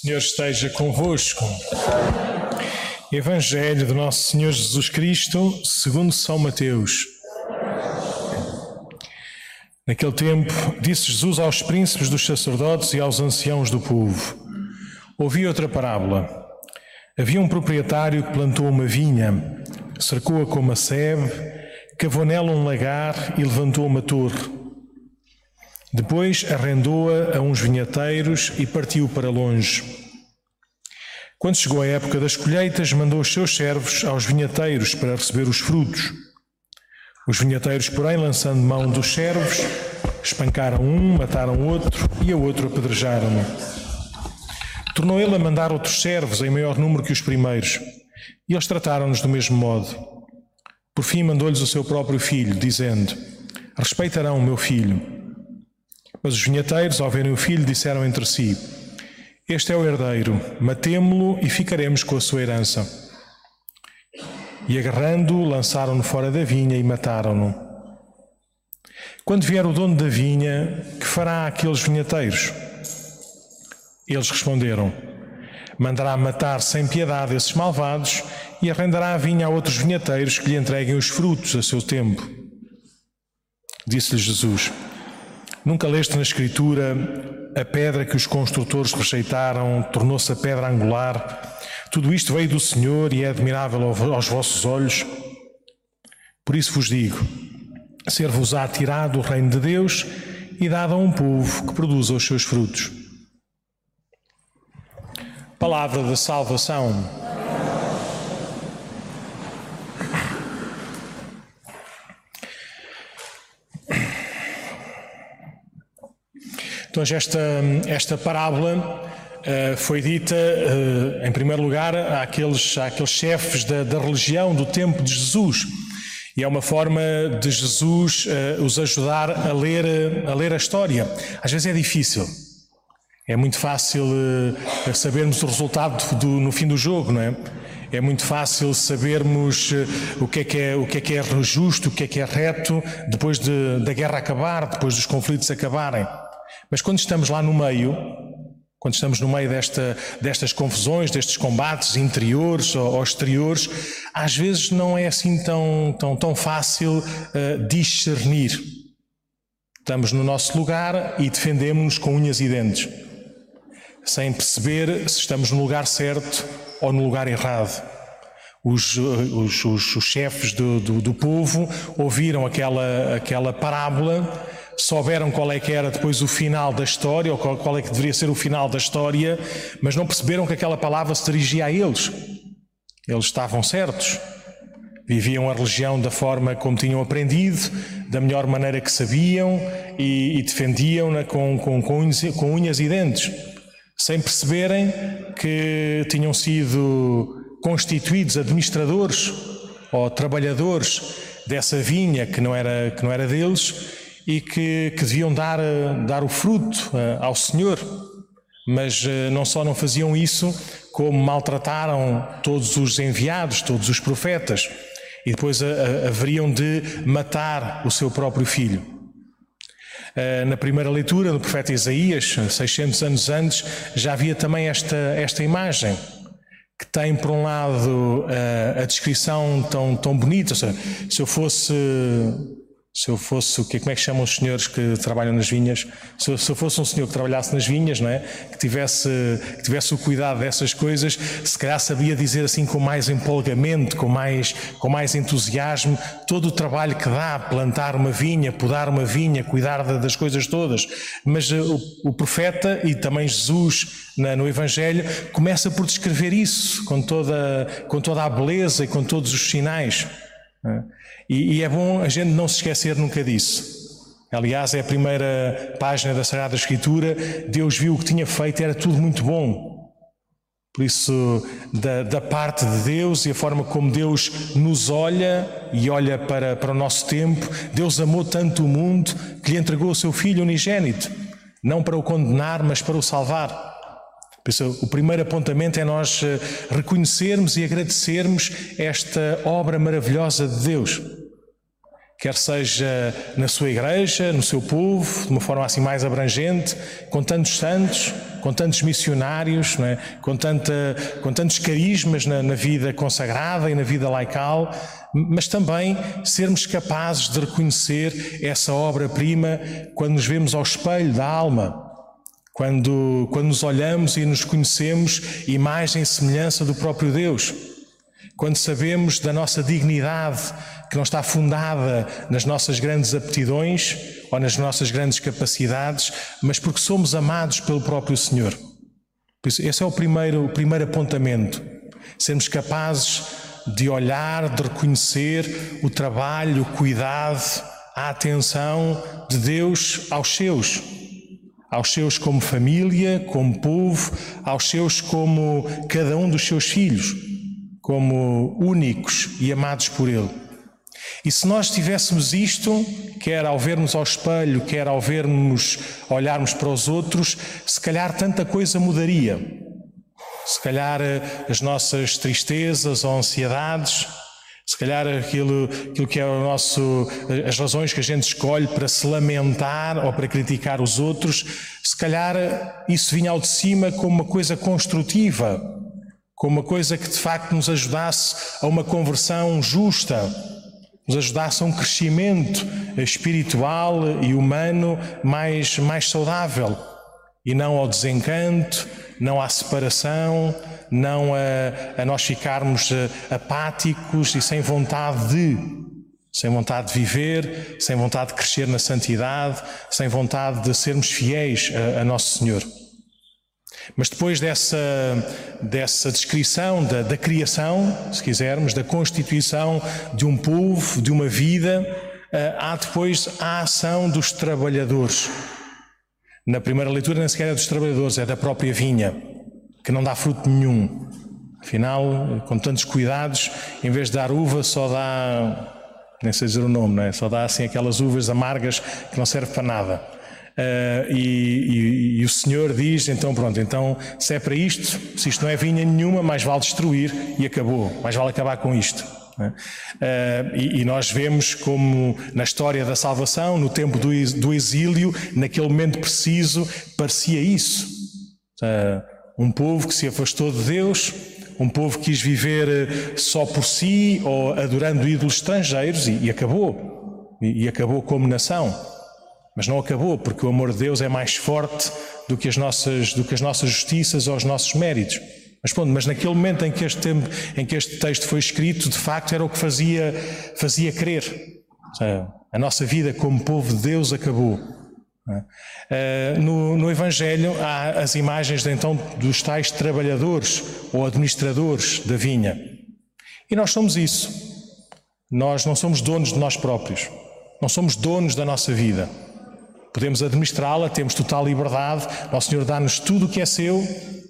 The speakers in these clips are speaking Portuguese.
Senhor esteja convosco. Evangelho de Nosso Senhor Jesus Cristo, segundo São Mateus. Naquele tempo, disse Jesus aos príncipes dos sacerdotes e aos anciãos do povo: Ouvi outra parábola. Havia um proprietário que plantou uma vinha, cercou-a com uma sebe, cavou nela um lagar e levantou uma torre. Depois arrendou-a a uns vinhateiros e partiu para longe. Quando chegou a época das colheitas, mandou os seus servos aos vinhateiros para receber os frutos. Os vinhateiros, porém, lançando mão dos servos, espancaram um, mataram outro e a outro apedrejaram-no. Tornou ele a mandar outros servos em maior número que os primeiros, e eles trataram-nos do mesmo modo. Por fim, mandou-lhes o seu próprio filho, dizendo: Respeitarão o meu filho. Mas os vinhateiros, ao verem o filho, disseram entre si: Este é o herdeiro, matemo-lo e ficaremos com a sua herança. E agarrando-o, lançaram-no fora da vinha e mataram-no. Quando vier o dono da vinha, que fará aqueles vinhateiros? Eles responderam: Mandará matar sem piedade esses malvados e arrendará a vinha a outros vinhateiros que lhe entreguem os frutos a seu tempo. Disse-lhe Jesus: Nunca leste na Escritura a pedra que os construtores rejeitaram tornou-se a pedra angular? Tudo isto veio do Senhor e é admirável aos vossos olhos? Por isso vos digo: ser-vos-á tirado o reino de Deus e dado a um povo que produza os seus frutos. Palavra da salvação. Então, esta, esta parábola uh, foi dita, uh, em primeiro lugar, àqueles, àqueles chefes da, da, religião do tempo de Jesus. E é uma forma de Jesus uh, os ajudar a ler, a ler a história. Às vezes é difícil. É muito fácil sabermos o resultado do, no fim do jogo, não é? É muito fácil sabermos o que é que é, o que é, que é justo, o que é que é reto, depois de, da guerra acabar, depois dos conflitos acabarem. Mas quando estamos lá no meio, quando estamos no meio desta, destas confusões, destes combates interiores ou, exteriores, às vezes não é assim tão, tão, tão fácil uh, discernir. Estamos no nosso lugar e defendemos-nos com unhas e dentes, sem perceber se estamos no lugar certo ou no lugar errado. Os, os, os, os chefes do, do, do povo ouviram aquela, aquela parábola souberam qual é que era depois o final da história, ou qual é que deveria ser o final da história, mas não perceberam que aquela palavra se dirigia a eles. Eles estavam certos. Viviam a religião da forma como tinham aprendido, da melhor maneira que sabiam e, e defendiam-na com, com, com, unhas, com unhas e dentes, sem perceberem que tinham sido constituídos administradores ou trabalhadores dessa vinha que não era, que não era deles e que, que deviam dar, dar o fruto uh, ao Senhor. Mas uh, não só não faziam isso, como maltrataram todos os enviados, todos os profetas, e depois uh, haveriam de matar o seu próprio filho. Na primeira leitura do profeta Isaías, 600 anos antes, já havia também esta, esta imagem que tem, por um lado, a descrição tão, tão bonita. Seja, se eu fosse se eu fosse, que, como é que chamam os senhores que trabalham nas vinhas? Se se eu, fosse um senhor que trabalhasse nas vinhas, não é? Que tivesse, que tivesse o cuidado dessas coisas, se calhar sabia dizer assim com mais empolgamento, com mais, com mais entusiasmo, todo o trabalho que dá plantar uma vinha, podar uma vinha, cuidar das coisas todas. Mas eh, o, o profeta e também Jesus na, no Evangelho começa por descrever isso com toda, com toda a beleza e com todos os sinais. É? E, e é bom a gente não se esquecer nunca disso. Aliás, é a primeira página da Sagrada Escritura. Deus viu o que tinha feito, era tudo muito bom. Por isso, da, da, parte de Deus e a forma como Deus nos olha e olha para, para o nosso tempo, Deus amou tanto o mundo que lhe entregou o seu Filho unigênito, não para o condenar, mas para o salvar. O primeiro apontamento é nós eh, reconhecermos e agradecermos esta obra maravilhosa de Deus quer seja na sua igreja, no seu povo, de uma forma assim mais abrangente, com tantos santos, com tantos missionários, é? com, tanta, com tantos carismas na, na vida consagrada e na vida laical, mas também sermos capazes de reconhecer essa obra-prima quando nos vemos ao espelho da alma, quando, quando nos olhamos e nos conhecemos imagem e semelhança do próprio Deus, quando sabemos da nossa dignidade que não está fundada nas nossas grandes aptidões ou nas nossas grandes capacidades, mas porque somos amados pelo próprio Senhor. Esse é o primeiro, o primeiro apontamento. Sermos capazes de olhar, de reconhecer o trabalho, o cuidado, a atenção de Deus aos seus. Aos seus como família, como povo, aos seus como cada um dos seus filhos, como únicos e amados por Ele. E se nós tivéssemos isto, quer ao vermos ao espelho, quer ao vermos, olharmos para os outros, se calhar tanta coisa mudaria. Se calhar eh, as nossas tristezas ou ansiedades, se calhar aquilo, aquilo que é o nosso, as razões que a gente escolhe para se lamentar ou para criticar os outros, se calhar isso vinha ao de cima como uma coisa construtiva, como uma coisa que de facto nos ajudasse a uma conversão justa nos ajudasse a um crescimento espiritual e humano mais, mais saudável. E não ao desencanto, não à separação, não a, a nós ficarmos eh, apáticos e sem vontade de, sem vontade de viver, sem vontade de crescer na santidade, sem vontade de sermos fiéis a, a Nosso Senhor. Mas depois dessa, dessa descrição da, da, criação, se quisermos, da constituição de um povo, de uma vida, eh, há depois a ação dos trabalhadores. Na primeira leitura, nem sequer é dos trabalhadores, é da própria vinha, que não dá fruto nenhum. Afinal, com tantos cuidados, em vez de dar uva, só dá, nem sei dizer o nome, não é? só dá assim aquelas uvas amargas que não servem para nada. Uh, e, e, e, o Senhor diz: então, pronto, então, se é para isto, se isto não é vinha nenhuma, mais vale destruir e acabou, mais vale acabar com isto. Uh, e, e, nós vemos como na história da salvação, no tempo do, do exílio, naquele momento preciso, parecia isso. Uh, um povo que se afastou de Deus, um povo que quis viver só por si ou adorando ídolos estrangeiros e, acabou. e acabou como nação. Mas não acabou, porque o amor de Deus é mais forte do que as nossas, do que as nossas justiças ou os nossos méritos. Mas, pronto, mas naquele momento em que, este tempo, em que este texto foi escrito, de facto era o que fazia, fazia crer. A nossa vida como povo de Deus acabou. Uh, no, no, Evangelho há as imagens então dos tais trabalhadores ou administradores da vinha. E nós somos isso. Nós não somos donos de nós próprios. Não somos donos da nossa vida. Podemos administrá-la, temos total liberdade. Nosso Senhor dá-nos tudo o que é seu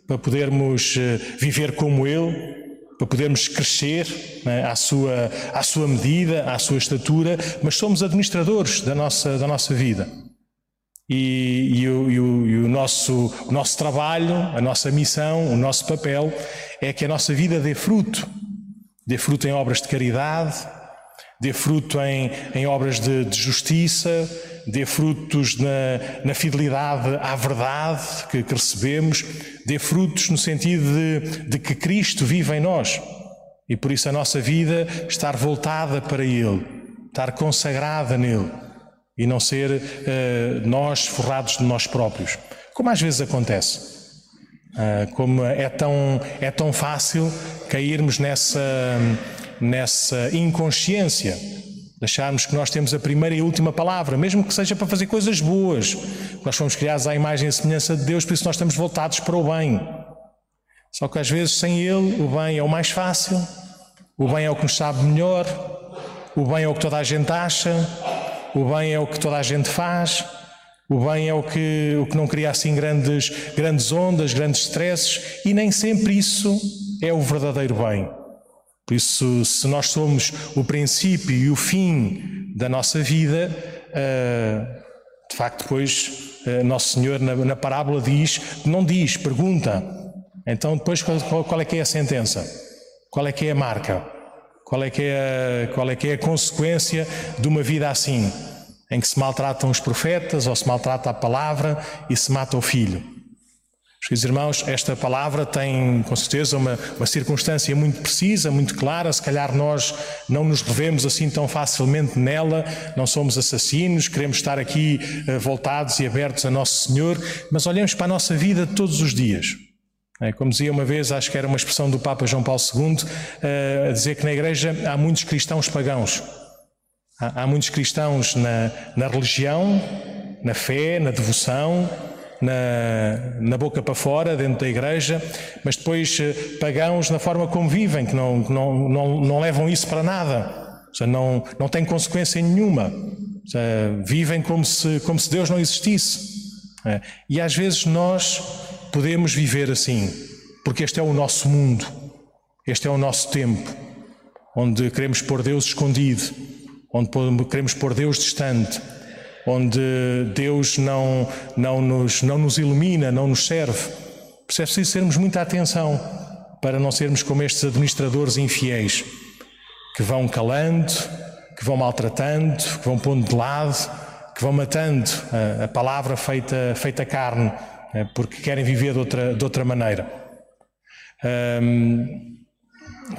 para podermos eh, viver como Ele, para podermos crescer né, à, sua, à sua medida, à sua estatura, mas somos administradores da nossa, da nossa vida. E, e, o, e, o, e o, nosso, o nosso trabalho, a nossa missão, o nosso papel é que a nossa vida dê fruto. Dê fruto em obras de caridade, dê fruto em, em obras de, de justiça, dê frutos na, na fidelidade à verdade que, que, recebemos, dê frutos no sentido de, de que Cristo vive em nós e por isso a nossa vida estar voltada para Ele, estar consagrada nele e não ser uh, nós forrados de nós próprios, como às vezes acontece. Uh, como é tão, é tão fácil cairmos nessa, nessa inconsciência Deixarmos que nós temos a primeira e última palavra, mesmo que seja para fazer coisas boas. Nós fomos criados à imagem e semelhança de Deus, por isso nós estamos voltados para o bem. Só que às vezes sem Ele o bem é o mais fácil, o bem é o que nos sabe melhor, o bem é o que toda a gente acha, o bem é o que toda a gente faz, o bem é o que, o que não cria assim grandes, grandes ondas, grandes stresses, e nem sempre isso é o verdadeiro bem. Por isso, se nós somos o princípio e o fim da nossa vida, eh, de facto, depois eh, Nosso Senhor na parábola diz, não diz, pergunta. Então, depois, qual é que é a sentença? Qual é que é a marca? Qual é que é a, qual é, que é a consequência de uma vida assim, em que se maltratam os profetas ou se maltrata a palavra e se mata o filho? Queridos irmãos, esta palavra tem com certeza uma, uma, circunstância muito precisa, muito clara. Se calhar nós não nos revemos assim tão facilmente nela, não somos assassinos, queremos estar aqui uh, voltados e abertos a Nosso Senhor, mas olhamos para a nossa vida todos os dias. É, como dizia uma vez, acho que era uma expressão do Papa João Paulo II, uh, a dizer que na Igreja há muitos cristãos pagãos. Há, há muitos cristãos na, na religião, na fé, na devoção na, na boca para fora, dentro da igreja, mas depois eh, pagãos na forma como vivem, que não, não, não, não levam isso para nada, ou seja, não, não tem consequência nenhuma, seja, vivem como se, como se Deus não existisse. É. E às vezes nós podemos viver assim, porque este é o nosso mundo, este é o nosso tempo, onde queremos pôr Deus escondido, onde queremos pôr Deus distante onde Deus não, não, nos, não nos ilumina, não nos serve. É preciso termos muita atenção para não sermos como estes administradores infiéis que vão calando, que vão maltratando, que vão pondo de lado, que vão matando a, a palavra feita, feita carne, porque querem viver de outra, de outra maneira. Um,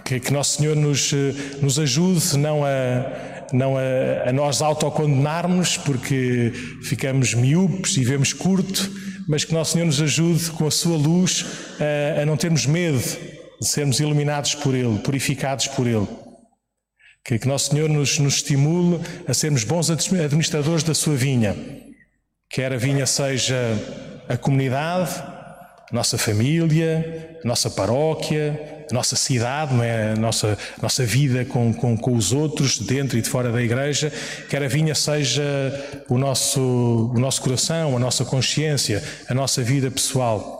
que, que, Nosso Senhor nos, nos ajude não a não a, a nós autocondenarmos porque ficamos miúpes e vemos curto, mas que Nosso Senhor nos ajude com a sua luz a, a não termos medo de sermos iluminados por Ele, purificados por Ele. Que, que Nosso Senhor nos, nos estimule a sermos bons administradores da sua vinha, quer a vinha seja a comunidade, a nossa família, a nossa paróquia, a nossa cidade, não é? a nossa, a nossa vida com, com, com os outros, dentro e de fora da igreja, quer a vinha seja o nosso, o nosso coração, a nossa consciência, a nossa vida pessoal.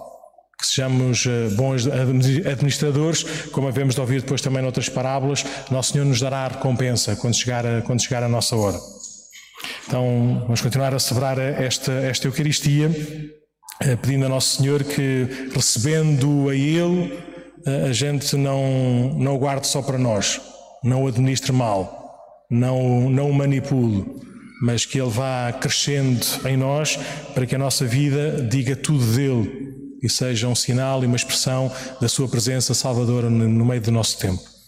Que sejamos eh, bons administradores, como havemos de ouvir depois também noutras parábolas, Nosso Senhor nos dará a recompensa quando chegar a, quando chegar a nossa hora. Então, vamos continuar a celebrar esta, esta Eucaristia, pedindo a Nosso Senhor que, recebendo a Ele, a gente não, não o guarde só para nós, não o administre mal, não, não o manipule, mas que ele vá crescendo em nós para que a nossa vida diga tudo dele e seja um sinal e uma expressão da sua presença salvadora no meio do nosso tempo.